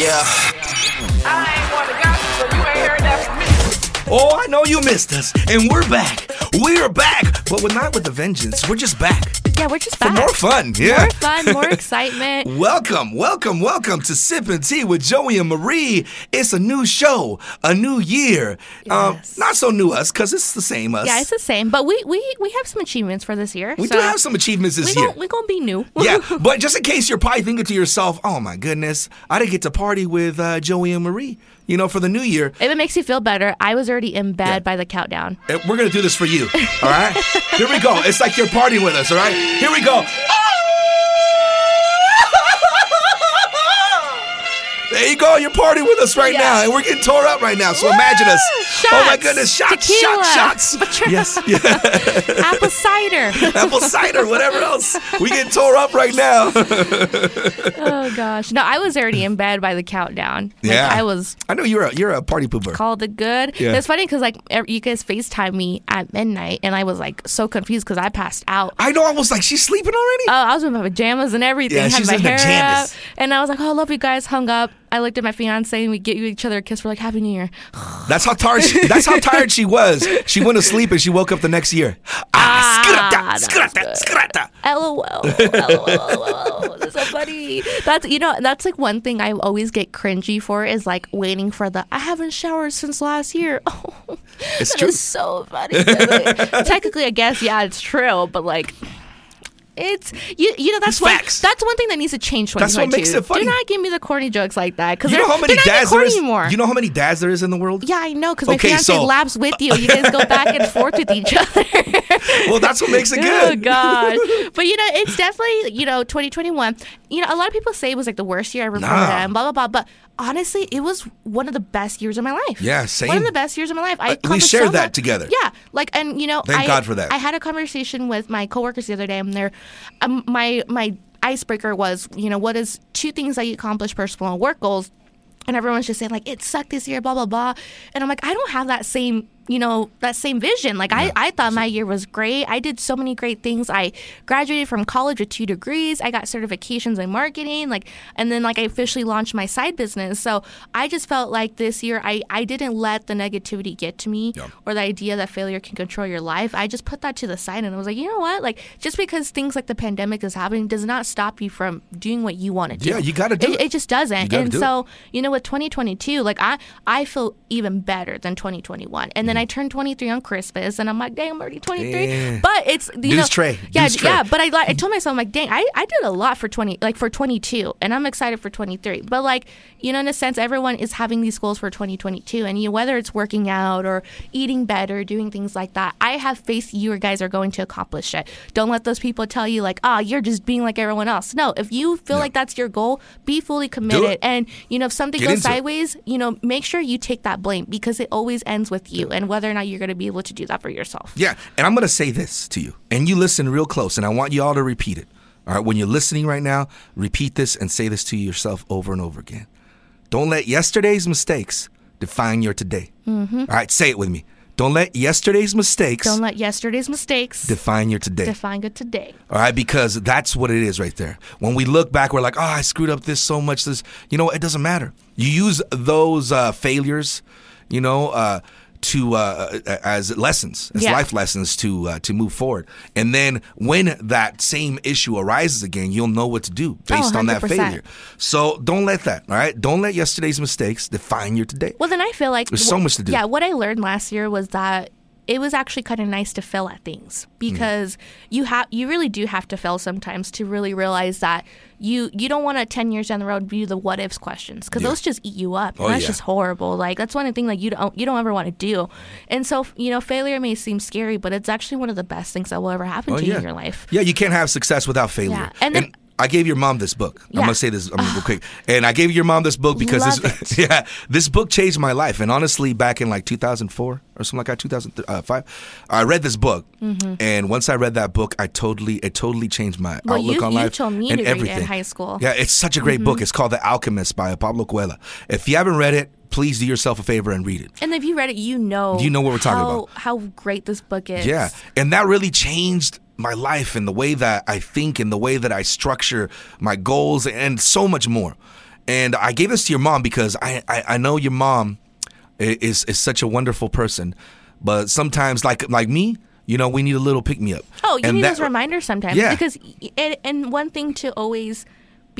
Yeah. I ain't one to gossip, so you ain't heard that from me. Oh, I know you missed us, and we're back. We're back, but we're not with a vengeance. We're just back Yeah, we're just for more fun. Yeah. More fun, more excitement. Welcome, welcome, welcome to Sippin' Tea with Joey and Marie. It's a new show, a new year. Um, Yes. not so new us, because it's the same us. Yeah, it's the same, but we we we have some achievements for this year. we so do have some achievements this we year. We're gonna be new. yeah, but just in case you're probably thinking to yourself, oh my goodness, I didn't get to party with uh, Joey and Marie, you know, for the new year. if it makes you feel better, I was already in bed Yeah. by the countdown. Uh, We're gonna do this for you, all right? Here we go. It's like you're partying with us, all right? Here we go. There you go. You're partying with us right Yeah. now, and we're getting tore up right now. So imagine us. Oh my goodness! Shots, Tequila. shots, shots. Yes, yeah. Apple cider. Apple cider, whatever else. We get tore up right now. oh gosh, no, I was already in bed by the countdown. Like, Yeah. I was I know you're a you're a party pooper. called it good. Yeah. It's funny because like you guys Facetime me at midnight, and I was like so confused because I passed out. I know. I was like, she's sleeping already. Oh, I was in my pajamas and everything. Yeah, had she's my in her hair jammies. up, and I was like, "Oh, I love you guys." Hung up. I looked at my fiance, and we get each other a kiss. We're like, "Happy New Year." That's how tired. She, that's how tired she was. She went to sleep and she woke up the next year. Ah, skrata, that skrata, was skrata. LOL. LOL. That's so funny. That's you know that's like one thing I always get cringy for is like waiting for the I haven't showered since last year. Oh, It's true. so funny. Technically, I guess yeah, it's true, but like. It's you. You know that's It's one. facts. That's one thing that needs to change. That's what makes it funny. Do not give me the corny jokes like that because You know how many dads there is? anymore. You know how many dads there is in the world? yeah, I know because my Okay, fiance so- laughs with you. You guys go back and forth with each other. Well, that's what makes it Oh good. God! But you know, it's definitely you know 2021. You know, a lot of people say it was like the worst year ever for Nah. them. Blah blah blah. But honestly, it was one of the best years of my life. Yeah, One of the best years of my life. I Uh, we shared so that much. together. Yeah, like and you know, Thank I, God for that. I had a conversation with my coworkers the other day, and they're um, my my icebreaker was you know what is two things that you accomplish personal and work goals and everyone's just saying like it sucked this year blah blah blah. And i'm like i don't have that same you know that same vision. Like I, I thought my year was great. I did so many great things. I graduated from college with two degrees. I got certifications in marketing like and then like i officially launched my side business. So i just felt like this year i, I didn't let the negativity get to me Yeah. or the idea that failure can control your life. I just put that to the side and i was like you know what? Like just because things like the pandemic is happening does not stop you from doing what you want to do. Yeah, you gotta do it. it. just doesn't. And do it. so you know with 2022 like i i feel even better than 2021 and then i turned 23 on christmas and i'm like dang i'm already 23 Mm. Yeah. but it's you Deuce know tray, yeah deuce tray. yeah but i li- i told myself I'm like dang I, I did a lot for 20 like for 22 and i'm excited for 23 but like you know in a sense everyone is having these goals for 2022 and you know, whether it's working out or eating better doing things like that i have faith you guys are going to accomplish it don't let those people tell you like ah you're just being like everyone else no if you feel like that's your goal be fully committed and you know if something Get goes into it. sideways you know make sure you take that blame because it always ends with you and whether or not you're going to be able to do that for yourself Yeah, and I'm gonna say this to you, and you listen real close, and I want you all to repeat it. All right, when you're listening right now, repeat this and say this to yourself over and over again. Don't let yesterday's mistakes define your today. Mm-hmm. right, say it with me. Don't let yesterday's mistakes don't let yesterday's mistakes define your today. define your today All right, because that's what it is right there. When we look back, we're like, oh, I screwed up this so much. This, you know, it doesn't matter. You use those uh, failures, you know, uh, to uh, as lessons, as Yeah. life lessons to uh, to move forward. And then when that same issue arises again, you'll know what to do based on that failure. So don't let that. All right, don't let yesterday's mistakes define your today. Well, then I feel like There's so much to do. Yeah, what I learned last year was that it was actually kind of nice to fail at things because you have you really do have to fail sometimes to really realize that you you don't want to 10 years down the road view the what ifs questions because those just eat you up. Oh, that's yeah. just horrible. Like that's one thing like you don't you don't ever want to do. And so you know failure may seem scary but it's actually one of the best things that will ever happen oh, to you in your life. Oh, Yeah, you can't have success without failure. Yeah, and then- I gave your mom this book. I'm gonna say this um, real quick, and I gave your mom this book because Love this, yeah, this book changed my life. And honestly, back in like 2004 or something like that, 2005, I read this book, and once I read that book, I totally, it totally changed my Mm-hmm. Well, outlook you- on you life told me and to read it in everything. high school. Yeah, it's such a great book. It's called The Alchemist by Pablo Coelho. If you haven't read it, please do yourself a favor and read it. and if you read it you know You know what we're talking how, about. how great this book is Yeah. And that really changed my life and the way that I think and the way that I structure my goals and so much more. and I gave this to your mom because I I, I know your mom is is such a wonderful person, but sometimes like like me, you know, we need a little pick me up. Oh, you And need that- those reminders sometimes. Yeah. Because and, and one thing to always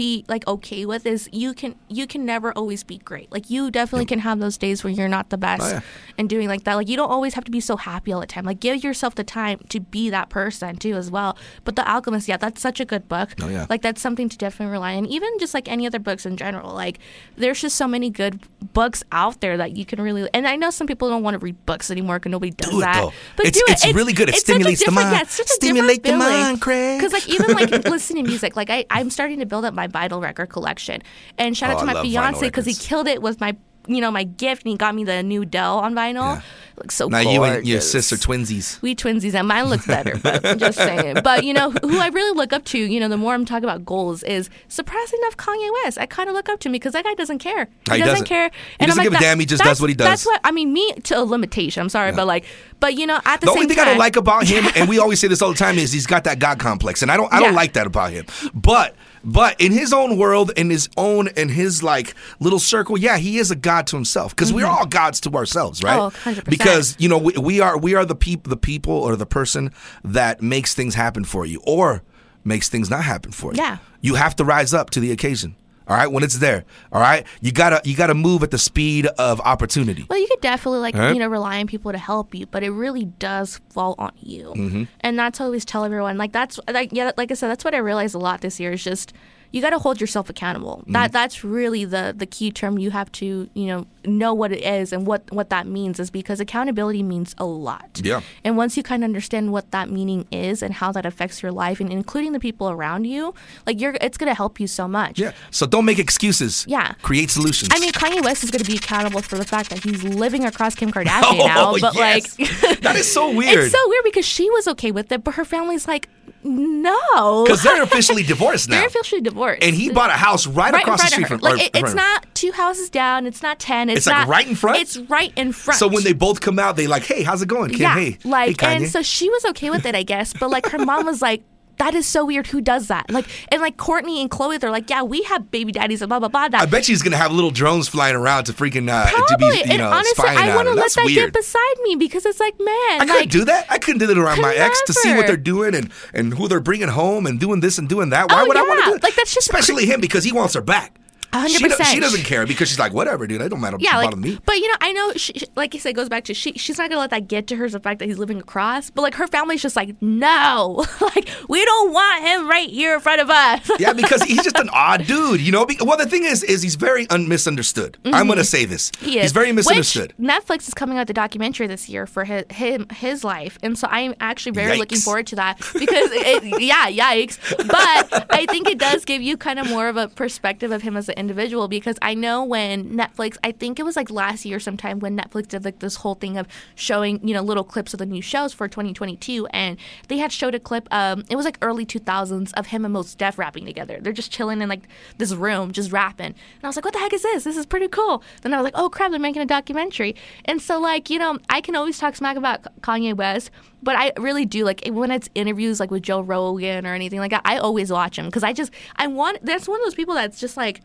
be like okay with is you can you can never always be great. Like you definitely can have those days where you're not the best Oh, yeah. and doing like that. Like you don't always have to be so happy all the time. Like give yourself the time to be that person too as well. But The Alchemist, yeah, that's such a good book. Oh, yeah. Like that's something to definitely rely on. Even just like any other books in general. Like there's just so many good books out there that you can really and I know some people don't want to read books anymore because nobody does Do that. though. But It's- do it. it's really good. It stimulates the mind. Yeah, it's such a Stimulate the mind, Craig. Because like even like listening to music, like I I'm starting to build up my vinyl record collection. And shout Oh, out to I my fiance because he killed it with my you know my gift and he got me the new Adele on vinyl. Yeah. Like so cool. now you and your sister twinsies. We twinsies, and mine looks better, but I'm just saying. But you know, who I really look up to, you know, the more I'm talking about goals, is surprisingly enough Kanye West. I kind of look up to him because that guy doesn't care. No, he doesn't, doesn't. care. He doesn't I'm give a damn, he just does what he does. That's what I mean. Me to a limitation. I'm sorry, but like, but you know, at the, The same only thing time, I don't like about him, and we always say this all the time, is he's got that God complex, and I don't, I don't Yeah. like that about him. But, but in his own world, in his own, in his like little circle, yeah, he is a God to himself because we're all gods to ourselves, right? Mm-hmm. Oh, 100%. Because you know we, we are we are the people, the people or the person that makes things happen for you, or makes things not happen for you. Yeah. you have to rise up to the occasion. All right, when it's there. All right, you gotta you gotta move at the speed of opportunity. Well, you could definitely like Right? you know rely on people to help you, but it really does fall on you. Mm-hmm. And that's what I always tell everyone. Like that's like yeah, like I said, that's what I realized a lot this year is just you got to hold yourself accountable. Mm-hmm. That that's really the the key term you have to you know know what it is and what what that means is because accountability means a lot. Yeah. And once you kind of understand what that meaning is and how that affects your life and including the people around you, like you're it's gonna help you so much. Yeah. So don't make excuses. Yeah. Create solutions. I mean, Kanye West is going to be accountable for the fact that he's living across Kim Kardashian now. But Oh, yes. like, that is so weird. it's so weird because she was okay with it, but her family's like, no, Because they're officially divorced now. they're officially divorced. and he bought a house right, right across the street from Like or- it, it's not two houses down. It's not ten. It's, It's, like, not right in front? It's right in front. So when they both come out, they like, hey, how's it going, Kim? yeah, hey, like, hey, and so she was okay with it, I guess. But like her mom was like. That is so weird. Who does that? Like, and like Kourtney and Khloé, they're like, yeah, we have baby daddies and blah blah blah. That I bet she's gonna have little drones flying around to freaking uh, to Probably. be, you and know, honestly, I want to let that weird. get beside me because it's like, man, I couldn't like, do that. I couldn't do that around my ex to see what they're doing and, and who they're bringing home and doing this and doing that. Why Oh, would I want to yeah. do it? Like, that's just especially him because he wants her back. A hundred She, do- she doesn't care because she's like, whatever, dude. It don't matter. yeah, like, me. but you know, I know, she, like you said, it goes back to she. She's not gonna let that get to her. The fact that he's living across, but like her family's just like, no, like we don't want him right here in front of us. yeah, because he's just an odd dude, you know. Well, the thing is, is he's very un- misunderstood. I'm gonna say this. Mm-hmm. He is. He's very misunderstood. Which Netflix is coming out the documentary this year for his him, his life, and so I'm actually very looking forward to that because it, yeah, yikes. But I think it does give you kind of more of a perspective of him as an individual because I know when Netflix, I think it was like last year sometime when Netflix did like this whole thing of showing you know little clips of the new shows for 2022, and they had showed a clip. Um, it was like early 2000s of him and Mos Def rapping together. They're just chilling in like this room, just rapping, and I was like, what the heck is this? This is pretty cool. Then I was like, oh crap, they're making a documentary, and so like you know I can always talk smack about Kanye West. But I really do like when it's interviews like with Joe Rogan or anything like that. I always watch him because I just I want. That's one of those people that's just like,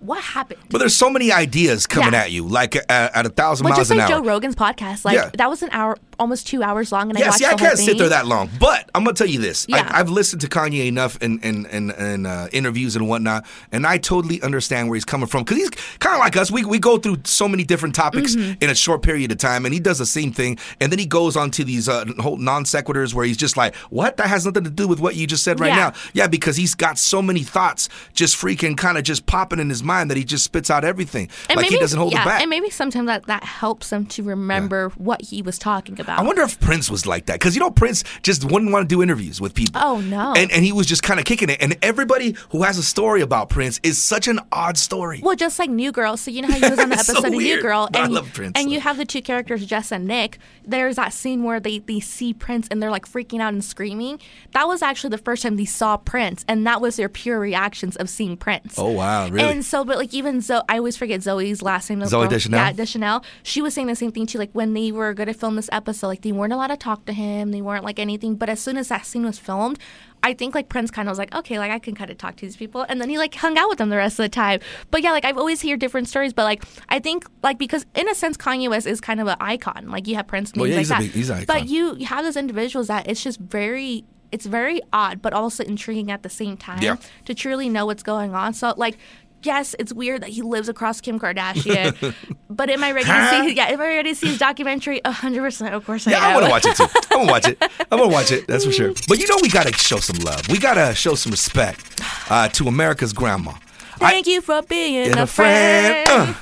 what happened? But there's so many ideas coming Yeah. at you, like uh, at a thousand But miles just an like hour. Joe Rogan's podcast, like Yeah. that was an hour, almost two hours long, and I Yeah, watched see, I can't sit there that long. But I'm gonna tell you this: Yeah. I, I've listened to Kanye enough in in in, in uh, interviews and whatnot, and I totally understand where he's coming from because he's kind of like us. We we go through so many different topics Mm-hmm. in a short period of time, and he does the same thing, and then he goes on to these uh, whole non sequiturs where he's just like, "What? That has nothing to do with what you just said right Yeah. now." Yeah, because he's got so many thoughts just freaking kind of just popping in his mind that he just spits out everything like he doesn't hold yeah, it back. And maybe sometimes that, that helps him to remember what he was talking about. I wonder if Prince was like that because you know Prince just wouldn't want to do interviews with people. Oh, no. And and he was just kind of kicking it. And everybody who has a story about Prince is such an odd story. Well, just like New Girl. So you know how he was on the It's so episode of New. Girl, But I and love Prince, and though. you have the two characters, Jess and Nick. There's that scene where they they see Prince and they're like freaking out and screaming. That was actually the first time they saw Prince, and that was their pure reactions of seeing Prince. Oh, wow, really? And so, but like even Zooey, I always forget Zooey's last name. Zooey Deschanel? Yeah, Deschanel. She was saying the same thing too. Like when they were going to film this episode so like they weren't allowed to talk to him. They weren't like anything. But as soon as that scene was filmed, I think like Prince kind of was like, okay, like I can kind of talk to these people, and then he like hung out with them the rest of the time. But yeah, like I've always heard different stories, but like I think like because in a sense Kanye West is kind of an icon. Like you have Prince, Well, yeah, like he's that. big- he's an icon. But you you have those individuals that it's just very it's very odd, but also intriguing at the same time Yeah. to truly know what's going on. So like. Yes, it's weird that he lives across Kim Kardashian, but am I ready Huh? to see? Yeah, am I ready to see his documentary? hundred percent, of course I Yeah, am. I want to watch it too. I want to watch it. I want to watch it. That's for sure. But you know, we gotta show some love. We gotta show some respect uh, to America's grandma. Thank you for being a, friend. friend.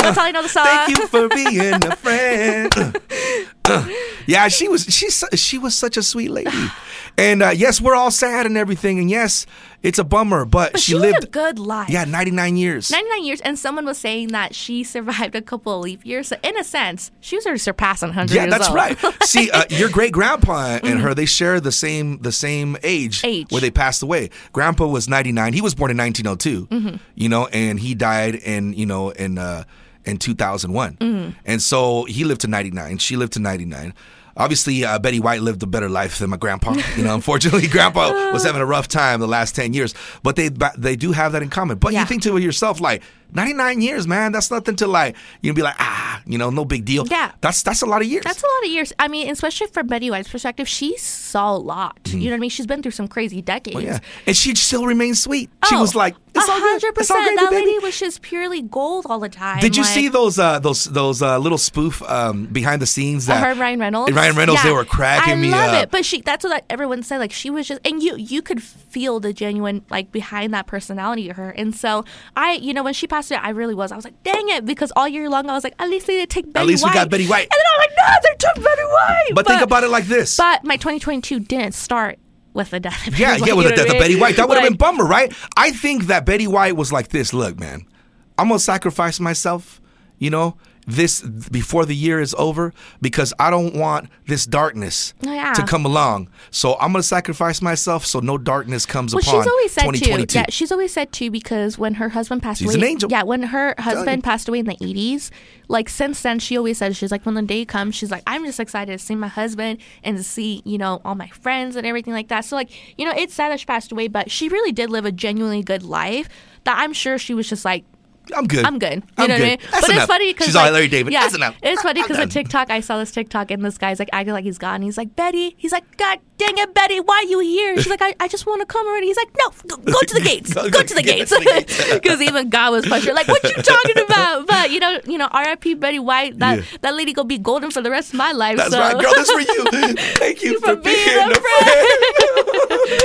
That's all I know the song. Thank you for being a friend. Uh, uh. yeah, she was she she was such a sweet lady, and uh, yes, we're all sad and everything, and yes, it's a bummer, but, But she, she, lived a good life. yeah ninety nine years. 99 years, and someone was saying that she survived a couple of leap years. So, in a sense, she was already surpassing 100 Yeah, years that's old. right. See, uh, your great grandpa and her, they share the same the same age, Mm-hmm. Age. where they passed away. Grandpa was 99. He was born in 1902, Mm-hmm. you know, and he died in, you know, in uh in 2001. Mm-hmm. And so he lived to 99. She lived to 99. Obviously, uh, Betty White lived a better life than my grandpa. You know, unfortunately, grandpa was having a rough time the last 10 years. But they they do have that in common. But you think to yourself, like, 99 years, man, that's nothing to like, you know, be like, ah, you know, no big deal. Yeah. That's that's a lot of years. That's a lot of years. I mean, especially from Betty White's perspective, she saw a lot. You know what I mean? She's been through some crazy decades. Oh, yeah. And she still remains sweet. She Oh, was like, it's all good. hundred It's all percent. gravy, That baby. lady was just purely gold all the time. Did you like- see those uh, those those uh, little spoof um, behind the scenes that her Ryan Reynolds. Ryan Reynolds, they were cracking I me love up. it, but she that's what everyone said. Like she was just, and you you could feel the genuine like behind that personality of her. And so I, you know, when she passed I really was. I was like, dang it, because all year long I was like, at least they didn't take Betty least we White. got Betty White. And then I was like, no, they took Betty White. But, think about it like this. But my 2022 didn't start with the death of Betty yeah, White. yeah, with the death of I Betty? White, that would have Like, been bummer, right? I think that Betty White was like this. Look, man, I'm gonna sacrifice myself. You know, this before the year is over because I don't want this darkness Oh, yeah. to come along. So I'm gonna sacrifice myself so no darkness comes Well, upon she's always said too. 2022. Yeah, she's always said too because when her husband passed She's away, an angel. yeah, when her husband passed away in the eighties, like since then she always says she's like when the day comes, she's like I'm just excited to see my husband and to see you know all my friends and everything like that. So like you know it's sad that she passed away, but she really did live a genuinely good life. That I'm sure she was just like I'm good. I'm good. You I'm know good. what I mean? That's but enough. it's funny because she's like, all Larry David. Yeah, That's enough. it's funny because on. TikTok, I saw this TikTok and this guy's like acting like he's gone. He's like Betty. He's like God dang it, Betty, why are you here? She's like I, I just want to come already. He's like No, go, go to the gates. Go- Go, to the gates. to the gates. Because even God was frustrated. Like what you talking about? But you know, you know, R.I.P. Betty White. That Yeah. that lady gonna be golden for the rest of my life. That's so. right, girl. This for you. Thank you, for, for being, being a a friend.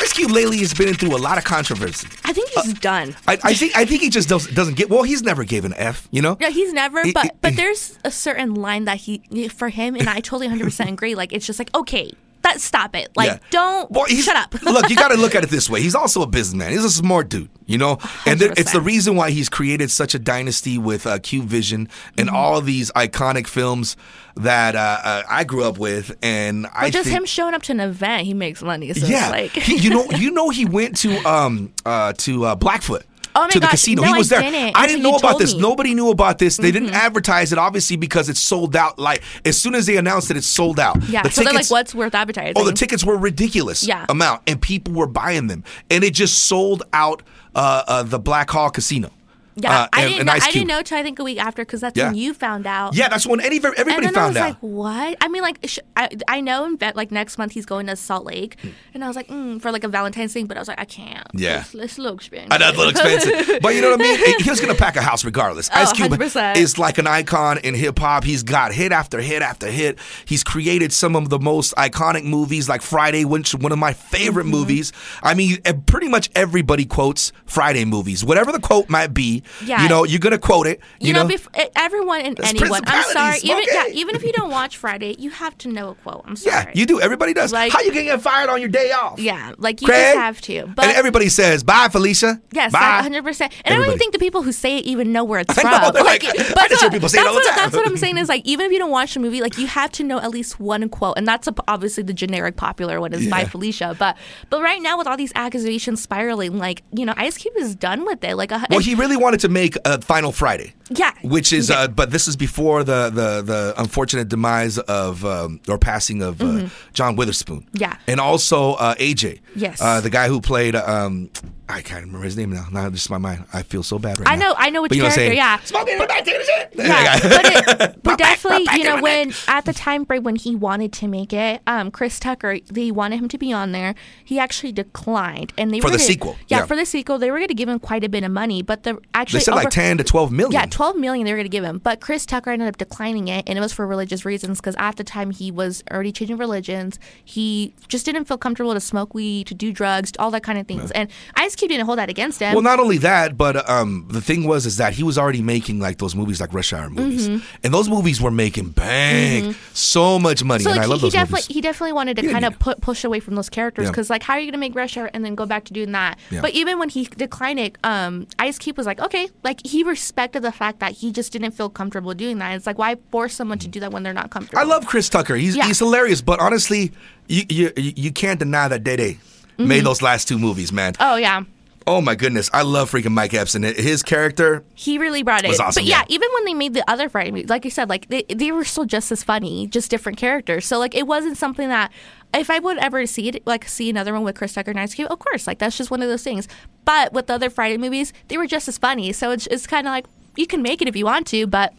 Ice Cube lately has been through a lot of controversy. I think he's done. I, I think I think he just doesn't, doesn't get. Well, he's never gave an F. You know. Yeah, he's never. He- But he- but there's a certain line that he for him, and I totally 100 percent agree. Like it's just like okay, that stop it. Like Yeah. don't he's- shut up. look, you got to look at it this way. He's also a businessman. He's a smart dude, you know. And it's the reason why he's created such a dynasty with uh, Cube Vision and Mm-hmm. all these iconic films that uh, uh, I grew up with. And I just think, him showing up to an event, he makes money. So yeah, it's like you know, you know, he went to um uh to uh, Blackfoot. Oh my to the gosh, casino. no, he was I there. didn't I didn't know about this. me. Mm-hmm. Nobody knew about this. They didn't advertise it, obviously, because it's sold out. Like as soon as they announced it, it's sold out. yeah. The so they're like, what's worth advertising? Oh, the tickets were ridiculous Yeah. amount, and people were buying them, and it just sold out uh, uh, the Black Hall Casino. Yeah, uh, I and- didn't. Know, I didn't know till I think a week after because that's Yeah. when you found out. Yeah, that's when any, everybody And then found I out. was like, "What?" I mean, like, sh- I, I know, in bet like next month he's going to Salt Lake, and I was like, mm, for like a Valentine's thing, but I was like, I can't. Yeah. it's, it's a little expensive. I know it's a little expensive, but you know what I mean. He was gonna pack a house regardless. Oh, Ice Cube 100%. is like an icon in hip hop. He's got hit after hit after hit. He's created some of the most iconic movies, like Friday, which one of my favorite Mm-hmm. movies. I mean, eh, pretty much everybody quotes Friday movies, whatever the quote might be. Yeah. you know, you're gonna quote it. You, you know, know, bef- everyone and That's anyone. I'm sorry. Even yeah, even if you don't watch Friday, you have to know a quote. I'm sorry. yeah, you do. Everybody does. Like- How you gonna get fired on your day off? Yeah, like you Craig? just have to. But and everybody says bye, Felicia. Yes, bye. hundred percent. And I don't even think the people who say it even know where it's from. know, like, I but just that's hear what- people say it all the what- That's what I'm saying is like even if you don't watch the movie, like you have to know at least one quote, and that's a, obviously the generic popular one is by Felicia. But but right now with all these accusations spiraling, like you know, Ice Cube is done with it. Like a, Well, he really wanted to make a Final Friday. Yeah, which is he did. uh, but this is before the the the unfortunate demise of um, or passing of uh, John Witherspoon. Mm-hmm. Yeah. and also uh, AJ. Yes. uh, the guy who played. Um, I can't remember his name now. Now it's just my mind. I feel so bad right I now. know, I know which But you know what I'm character. saying? Yeah, Smoking in the back, taking a shit. yeah, but, it, but definitely, back you know, in my when at the time frame when he wanted to make it, um, Chris Tucker, they wanted him to be on there. He actually declined, and they For were the gonna- sequel, Yeah, yeah. for the sequel, they were going to give him quite a bit of money, but the They actually said like ten to twelve million. Yeah, 12 million they were going to give him. But Chris Tucker ended up declining it, and it was for religious reasons because at the time he was already changing religions. He just didn't feel comfortable to smoke weed, to do drugs, all that kind of things. And Ice Cube didn't hold that against him. Well, not only that, but um, the thing was is that he was already making like those movies, like Rush Hour movies, and those movies were making bang so much money, Mm-hmm. so and like, I he, love he those definitely movies. he definitely wanted to Yeah, kind yeah. of put push away from those characters Yeah. because like how are you going to make Rush Hour and then go back to doing that? Yeah. But even when he declined it, um, Ice Cube was like, okay, like he respected the fact that he just didn't feel comfortable doing that. It's like why force someone to do that when they're not comfortable? I love Chris Tucker. He's Yeah. he's hilarious, but honestly, you you you can't deny that Day Day made mm-hmm. those last two movies, man. Oh yeah. Oh my goodness, I love freaking Mike Epps and his character. He really brought it. Awesome, but yeah, yeah. even when they made the other Friday movies, like I said, like they, they were still just as funny, just different characters. So like it wasn't something that if I would ever see it, like see another one with Chris Tucker and Ice Cube, of course, like that's just one of those things. But with the other Friday movies, they were just as funny. So it's, it's kind of like you can make it if you want to, but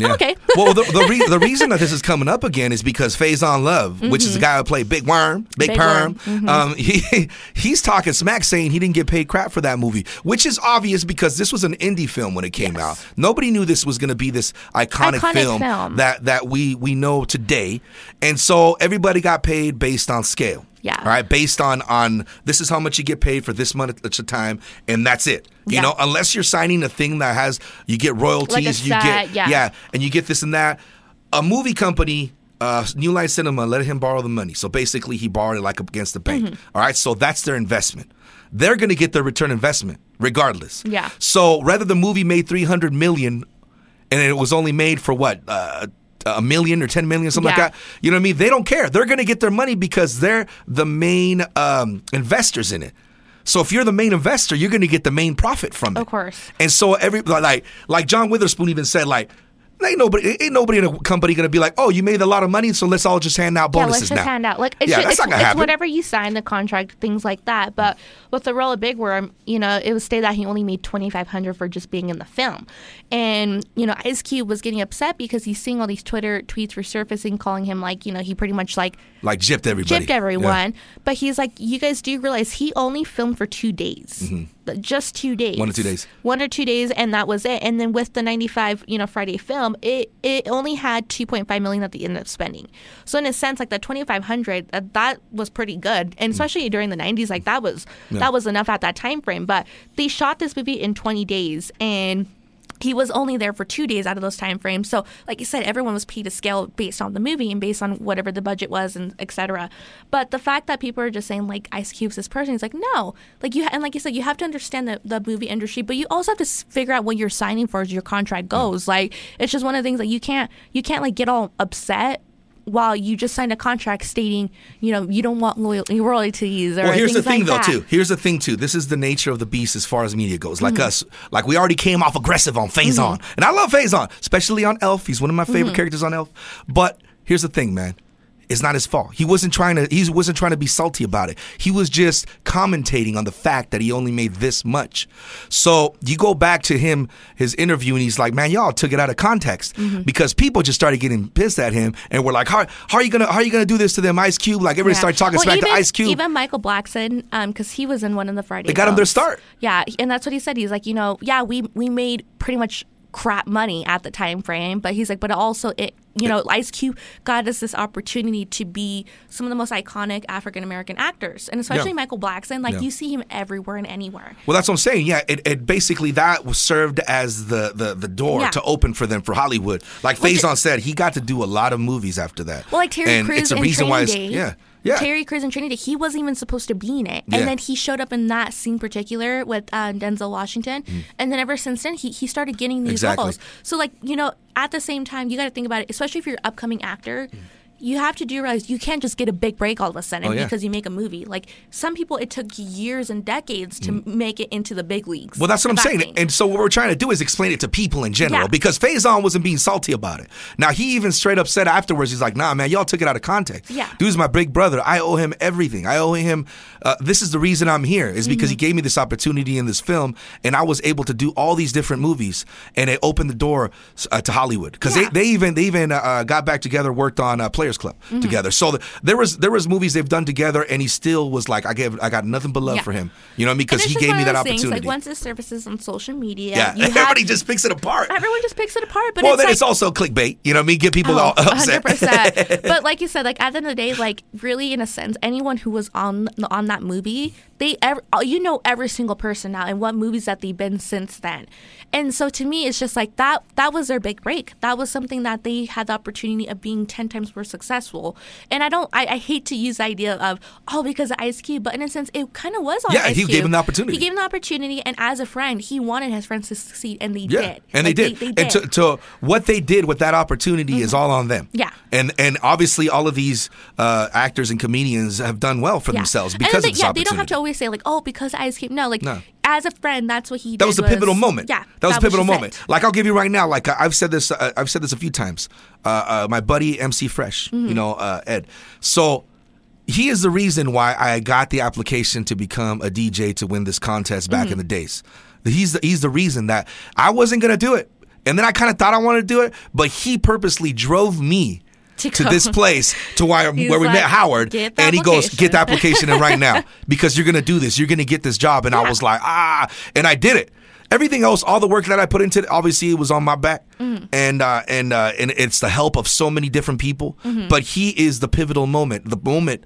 okay. well, the the, re- the reason that this is coming up again is because Faison Love, which is the guy who played Big Worm, Big, Big Perm, Worm, um, he he's talking smack, saying he didn't get paid crap for that movie, which is obvious because this was an indie film when it came Yes. out. Nobody knew this was going to be this iconic, Iconic film, film. that that we we know today, and so everybody got paid based on scale. Yeah. All right. Based on on this is how much you get paid for this much of time, and that's it. You Yeah. know, unless you're signing a thing that has you get royalties, you set, get yeah. yeah, and you get this and that. A movie company, uh, New Line Cinema, let him borrow the money. So basically, he borrowed it like against the bank. Mm-hmm. All right, so that's their investment. They're going to get their return investment regardless. Yeah. So rather the movie made three hundred million, and it was only made for what. Uh, a million or 10 million, something Yeah. like that. You know what I mean? They don't care. They're going to get their money because they're the main um, investors in it. So if you're the main investor, you're going to get the main profit from it. Of course. And so every like like John Witherspoon even said like ain't nobody ain't nobody in a company gonna be like oh you made a lot of money so let's all just hand out bonuses Yeah, let's just now. hand out. Like it's, Yeah, just, that's it's, not gonna it's happen. whatever you sign the contract, things like that. But with the role of Big Worm, you know, it was stated that he only made twenty five hundred for just being in the film, and you know, Ice Cube was getting upset because he's seeing all these Twitter tweets resurfacing, calling him like, you know, he pretty much like Like gypped everybody. gypped everyone. But he's like, you guys do realize he only filmed for two days, But just two days. One or two days. one or two days, and that was it. And then with the ninety five, you know, Friday film, it it only had two point five million at the end of spending. So in a sense, like the twenty five hundred, that that was pretty good, and mm. especially during the nineties, like that was that was enough at that time frame. But they shot this movie in twenty days, and he was only there for two days out of those time frames. So, like you said, everyone was paid to scale based on the movie and based on whatever the budget was and etc. But the fact that people are just saying like Ice Cube's this person, it's like no, like you and like you said, you have to understand the, the movie industry, but you also have to figure out what you're signing for as your contract goes. Like it's just one of the things that you can't you can't like get all upset. While you just signed a contract stating, you know, you don't want loyal royalties or Well, here's the thing, like though, that. too. Here's the thing, too. This is the nature of the beast as far as media goes. Like Mm-hmm. us, like we already came off aggressive on Faison, and I love Faison, especially on Elf. He's one of my favorite Mm-hmm. characters on Elf. But here's the thing, man. It's not his fault. He wasn't trying to. He wasn't trying to be salty about it. He was just commentating on the fact that he only made this much. So you go back to him, his interview, and he's like, "Man, y'all took it out of context Mm-hmm. because people just started getting pissed at him, and we're like, how, how are you gonna how are you gonna do this to them, Ice Cube? Like everybody Yeah. started talking Well, smack even, to Ice Cube. Even Michael Blackson, because he was in one of the Friday. They got him their start. Yeah, and that's what he said. He's like, you know, yeah, we we made pretty much crap money at the time frame, but he's like, but also it, you know, Ice Cube got us this opportunity to be some of the most iconic African American actors, and especially Yeah. Michael Blackson. Like Yeah. you see him everywhere and anywhere. Well, that's what I'm saying. Yeah, it, it basically that was served as the the, the door Yeah. to open for them for Hollywood. Like Faison said, he got to do a lot of movies after that. Well, like Terry and Crews it's a reason why. It's, Day. yeah, yeah. Terry Crews in Trinity, he wasn't even supposed to be in it, Yeah. and then he showed up in that scene particular with uh, Denzel Washington, and then ever since then he he started getting these Mm. Exactly. roles. So like you know, at the same time, you got to think about it, especially if you're an upcoming actor. You have to do realize you can't just get a big break all of a sudden Oh, yeah. because you make a movie. Like some people, it took years and decades to make it into the big leagues. Mm. Well, that's what I'm saying. And so what we're trying to do is explain it to people in general Yeah. because Faison wasn't being salty about it. Now he even straight up said afterwards, he's like, "Nah, man, y'all took it out of context. Yeah. dude's my big brother. I owe him everything. I owe him. Uh, this is the reason I'm here is because Mm-hmm. he gave me this opportunity in this film, and I was able to do all these different movies, and it opened the door uh, to Hollywood because Yeah. they, they even they even uh, got back together, worked on uh, Players Club Mm-hmm. together. So th- there was there was movies they've done together, and he still was like, I gave I got nothing but love Yeah. for him. You know what I mean? Because he gave me that things, opportunity. Like once it surfaces on social media, Yeah, you have- everybody just picks it apart. everyone just picks it apart. But well, it's then like, it's also clickbait. You know what I mean? Get people all Oh, upset. 100%. but like you said, like at the end of the day, like really in a sense, anyone who was on on that movie, they ever you know every single person now and what movies that they've been since then. And so to me, it's just like that. That was their big break. That was something that they had the opportunity of being ten times more successful. And I don't. I, I hate to use the idea of oh because of Ice Cube, but in a sense, it kind of was on Yeah, Ice he Cube. gave him the opportunity. He gave him the opportunity, and as a friend, he wanted his friends to succeed, and they Yeah, did. and Like, they did. They, and did. to, to what they did with that opportunity is all on them. Yeah. and and obviously all of these uh, actors and comedians have done well for Yeah. themselves And because they, of this yeah, opportunity. they don't have to always say like, "Oh, because Ice Cube." No, like No. As a friend, that's what he. Did. That was a pivotal moment. Yeah, that was a pivotal moment. Like I'll give you right now. Like I- I've said this. Uh, I've said this a few times. Uh, uh, my buddy MC Fresh, Mm-hmm. you know uh, Ed. So he is the reason why I got the application to become a DJ to win this contest back Mm-hmm. in the days. He's the, he's the reason that I wasn't gonna do it, and then I kind of thought I wanted to do it, but he purposely drove me. To To this place, to why He's where we met Howard, and he goes, "Get the application." in right now because you're gonna do this. You're gonna get this job." And I was like, "Ah!" And I did it. Everything else, all the work that I put into it, obviously it was on my back, Mm-hmm. and uh, and uh, and it's the help of so many different people. Mm-hmm. But he is the pivotal moment, the moment,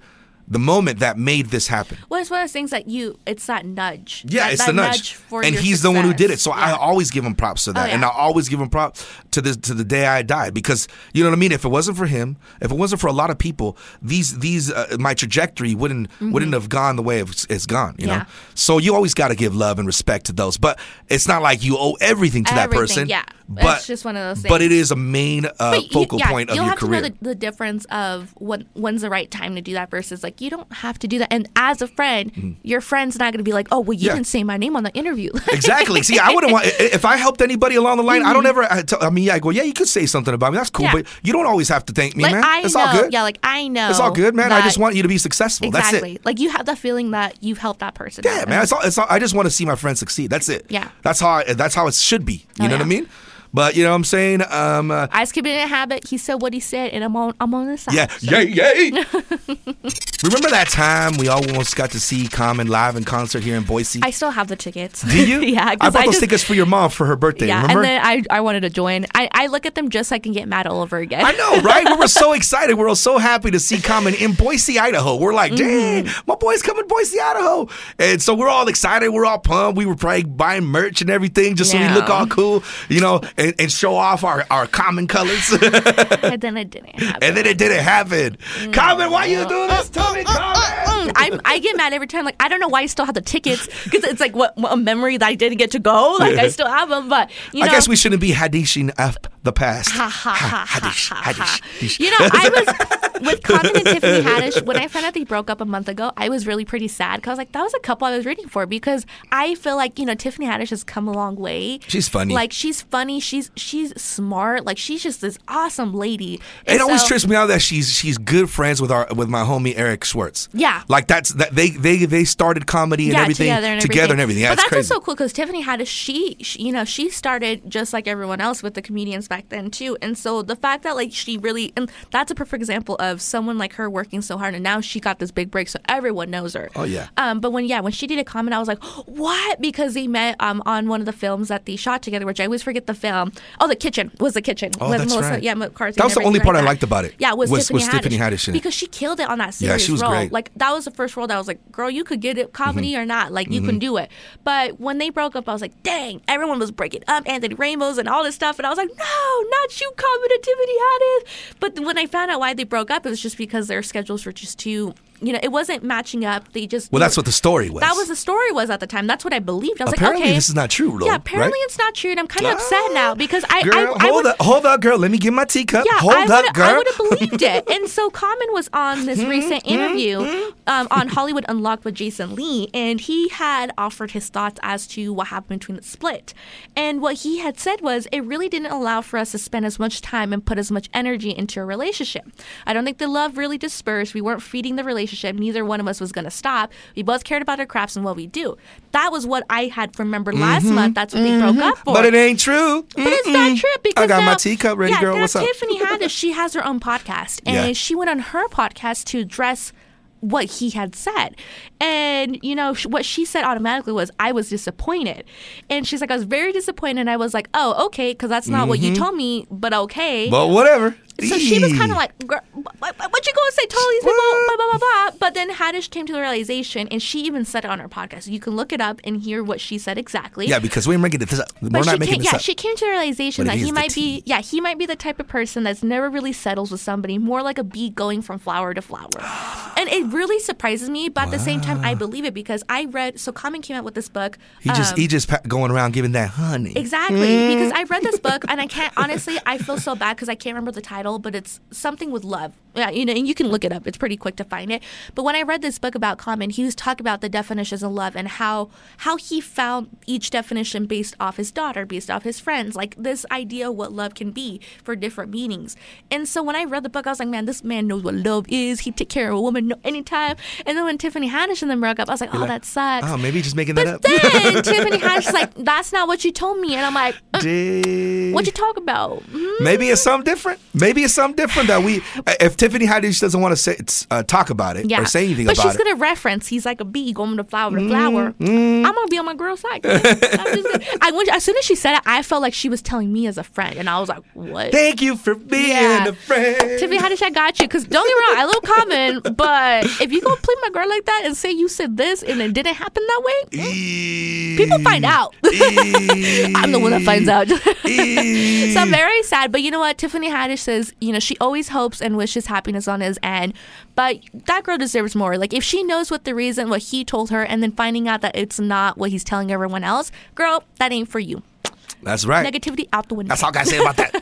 the moment that made this happen. Well, it's one of those things that you. It's that nudge. Yeah, that, it's that the nudge, for and he's the one who did it. success. So I always give him props to that, Oh, yeah. and I always give him props to this to the day I die because you know what I mean. If it wasn't for him, if it wasn't for a lot of people, these these uh, my trajectory wouldn't wouldn't have gone the way it's, it's gone. You Mm-hmm. Yeah. know, so you always got to give love and respect to those, but it's not like you owe everything to that person. yeah. but It's just one of those things. But it is a main uh, you- focal yeah, point of you'll your have career. to know the, the difference of when when's the right time to do that versus like you don't have to do that. And as a friend, your friend's not going to be like, "Oh, well, you Mm-hmm. Yeah. didn't say my name on the interview." Exactly. See, I wouldn't want if I helped anybody along the line. I don't ever. I, tell, I mean, yeah, I go, yeah, you could say something about me. That's cool, Mm-hmm. Yeah. but you don't always have to thank me, like man. I it's know, all good. yeah, like I know. It's all good, man. I just want you to be successful. exactly. That's it. Like you have the feeling that you've helped that person. Yeah, man. It's all, it's all, I just want to see my friends succeed. That's it. Yeah. That's how. I, that's how it should be. You Oh, know what I mean? But you know what I'm saying? Um, uh, Ice Cube didn't have it. He said what he said, and I'm on. I'm on his side. yeah, So- yay, yay. Remember that time we almost got to see Common live in concert here in Boise? I still have the tickets. Do you? yeah, I bought those just- tickets for your mom for her birthday. Yeah, remember? and then I, I wanted to join. I, I look at them just so I can get mad all over again. I know, right? We were so excited. We were all so happy to see Common in Boise, Idaho. We're like, dang, Mm-hmm. my boy's coming to Boise, Idaho. And so we're all excited. We're all pumped. We were probably buying merch and everything just so we look all cool, you know, and, and show off our, our Common colors. and then it didn't happen. and then it didn't happen. Mm. Common, why you doing this to uh, me, uh, uh, Common? Mm, I'm, I get mad every time. Like I don't know why I still have the tickets because it's like what a memory that I didn't get to go. Like I still have them, but you know. I guess we shouldn't be hadishing up the past. Ha ha ha ha Hadish, ha, ha. hadish. You know, I was with Common and Tiffany Haddish when I found out they broke up a month ago. I was really pretty sad because I was like, that was a couple I was rooting for because I feel like you know Tiffany Haddish has come a long way. She's funny. Like she's funny. She's she's smart. Like she's just this awesome lady. It And always trips me out that she's she's good friends with our with my homie Eric Schwartz. Yeah. like that's that they they they started comedy and yeah, everything together and together and everything. Yeah, but that's crazy. also cool because Tiffany Haddish, she, she, you know, she started just like everyone else with the comedians back then too. And so the fact that like she really, and that's a perfect example of someone like her working so hard, and now she got this big break, so everyone knows her. Oh, yeah. Um, but when yeah, when she did a comment, I was like, what? Because they met um on one of the films that they shot together, which I always forget the film. Oh, the kitchen was the kitchen. Oh, with that's Melissa, right. Yeah, McCarthy. That was the only part like I liked about it, Yeah, was, was- Tiffany was Tiffany Haddish because she killed it on that Yeah, serious she was role. great. Like that was the first role that I was like, girl, you could get it comedy Mm-hmm. or not. Like you can do it. But when they broke up, I was like, dang, everyone was breaking up, Anthony Ramos and all this stuff, and I was like, no, not you, and Tiffany Haddish. But when I found out why they broke up, it was just because their schedules were just too you know, it wasn't matching up. They just Well, that's what the story was. that was the story was at the time. That's what I believed. I was Apparently, like, okay, this is not true, though. yeah, apparently right? it's not true, and I'm kind of upset now because I, Girl, I, I hold would, up, hold up, girl. Let me get my teacup. yeah, hold I up, girl. I would have believed it. And so Common was on this Hmm, recent interview um, on Hollywood Unlocked with Jason Lee, and he had offered his thoughts as to what happened between the split. And what he had said was it really didn't allow for us to spend as much time and put as much energy into a relationship. I don't think the love really dispersed. We weren't feeding the relationship. Neither one of us was going to stop. We both cared about our crafts and what we do. That was what I had remembered last month. That's what they broke up for. Mm-hmm. but it ain't true. But it's not true because I got my teacup ready, yeah, girl. now What's up? Tiffany Haddish, she has her own podcast, and Yeah. she went on her podcast to address what he had said, and you know sh- what she said automatically was, "I was disappointed," and she's like, "I was very disappointed," and I was like, "Oh, okay, because that's not what you told me, but okay." Mm-hmm. But whatever. So she was kind of like, what, what, you going to say to all these people? Blah, blah, blah, blah. But then Haddish came to the realization, and she even said it on her podcast. You can look it up and hear what she said exactly. Yeah, because we're making this up. We're But not making came, this yeah, up. she came to the realization But that he might tea. be, yeah, he might be the type of person that's never really settles with somebody, more like a bee going from flower to flower. and it really surprises me, but at the same time, I believe it because I read. So Common came out with this book. he just um, he just pa- going around giving that honey. Exactly, because I read this book and I can't honestly. I feel so bad because I can't remember the title, but it's something with love. Yeah, you know, and you can look it up. It's pretty quick to find it. But when I read this book about Common, he was talking about the definitions of love and how how he found each definition based off his daughter, based off his friends, like this idea of what love can be for different meanings. And so when I read the book, I was like, man, this man knows what love is. He take care of a woman anytime. And then when Tiffany Haddish and them broke up, I was like, oh, that sucks. Oh, maybe just making that But up. then Tiffany Haddish's like, that's not what you told me. And I'm like, uh, what you talk about? Hmm? Maybe it's something different. Maybe it's something different that we. If Tiffany Haddish doesn't want to say uh, talk about it Yeah. or say anything but about she's it, Mm, gonna reference he's like a bee going to flower to flower. I'm gonna be on my girl's side. I'm just gonna- I went, as soon as she said it, I felt like she was telling me as a friend, and I was like, "What?" thank you for being Yeah. a friend. Tiffany Haddish, I got you. Because don't get me wrong, I love Common, but if you go play my girl like that and say you said this and it didn't happen that way, people find out. I'm the one that finds out. so I'm very sad. But you know what? Tiffany Haddish says, you know, she always hopes and wishes happiness on his end. But that girl deserves more. Like, if she knows what the reason, what he told her, and then finding out that it's not what he's telling everyone else, girl, that ain't for you. That's right. Negativity out the window. That's all I gotta say about that.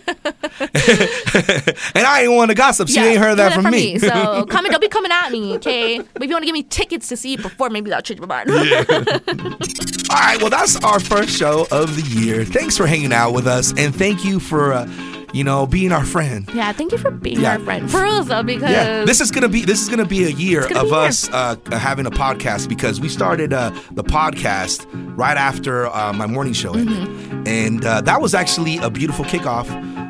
and I ain't one to gossip. So you ain't heard hear that from me. So Common, don't be coming at me, okay? But if you want to give me tickets to see before, maybe that'll change my mind. All right, well, that's our first show of the year. Thanks for hanging out with us, and thank you for, uh, you know, being our friend. yeah, thank you for being Yeah. our friend. For real though, because Yeah, this is gonna be this is gonna be a year of be a year. us uh, having a podcast because we started uh, the podcast right after uh, my morning show ended, Mm-hmm. and uh, that was actually a beautiful kickoff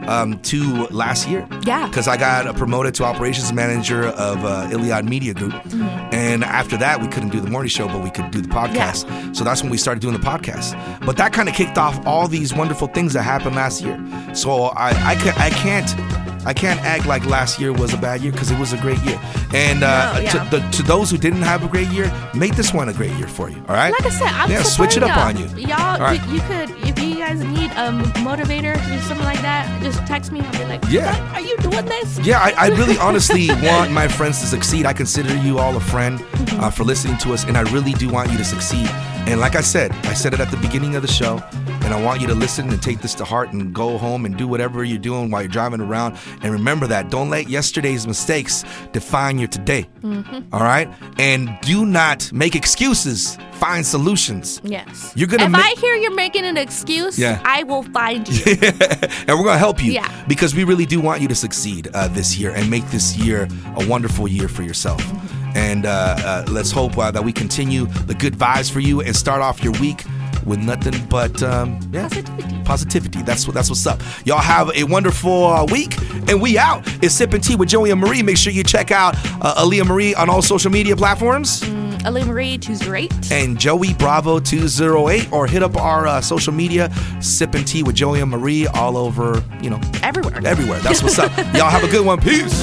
um, to last year. Yeah. because I got promoted to operations manager of uh, Iliad Media Group, Mm-hmm. and after that we couldn't do the morning show, but we could do the podcast. So that's when we started doing the podcast. But that kind of kicked off all these wonderful things that happened last year. So I I, ca- I can't. I can't act like last year was a bad year because it was a great year. And uh, No, yeah. to, the, to those who didn't have a great year, make this one a great year for you. All right? like I said, I'm yeah, switch it up on you. y'all. All right. you, you could, if you guys need a motivator or something like that, just text me. I'll be like, Yeah. Are you doing this? Yeah, I, I really honestly want my friends to succeed. I consider you all a friend Mm-hmm. uh, for listening to us, and I really do want you to succeed. And like I said, I said it at the beginning of the show, and I want you to listen and take this to heart and go home and do whatever you're doing while you're driving around. And remember that don't let yesterday's mistakes define your today. Mm-hmm. All right? And do not make excuses, find solutions. Yes. You're gonna If ma- I hear you're making an excuse, Yeah. I will find you. and we're going to help you Yeah. because we really do want you to succeed uh, this year and make this year a wonderful year for yourself. And uh, uh, let's hope uh, that we continue the good vibes for you and start off your week with nothing but um, yeah, Positivity. positivity. That's what that's what's up. Y'all have a wonderful uh, week, and we out. It's sipping tea with Joey and Marie. Make sure you check out uh, Aaliyah Marie on all social media platforms Ali Marie, two's great. and Joey Bravo 208 or hit up our uh, social media, Sipping Tea with Joey and Marie all over, you know, Everywhere. everywhere. That's what's up. Y'all have a good one. Peace.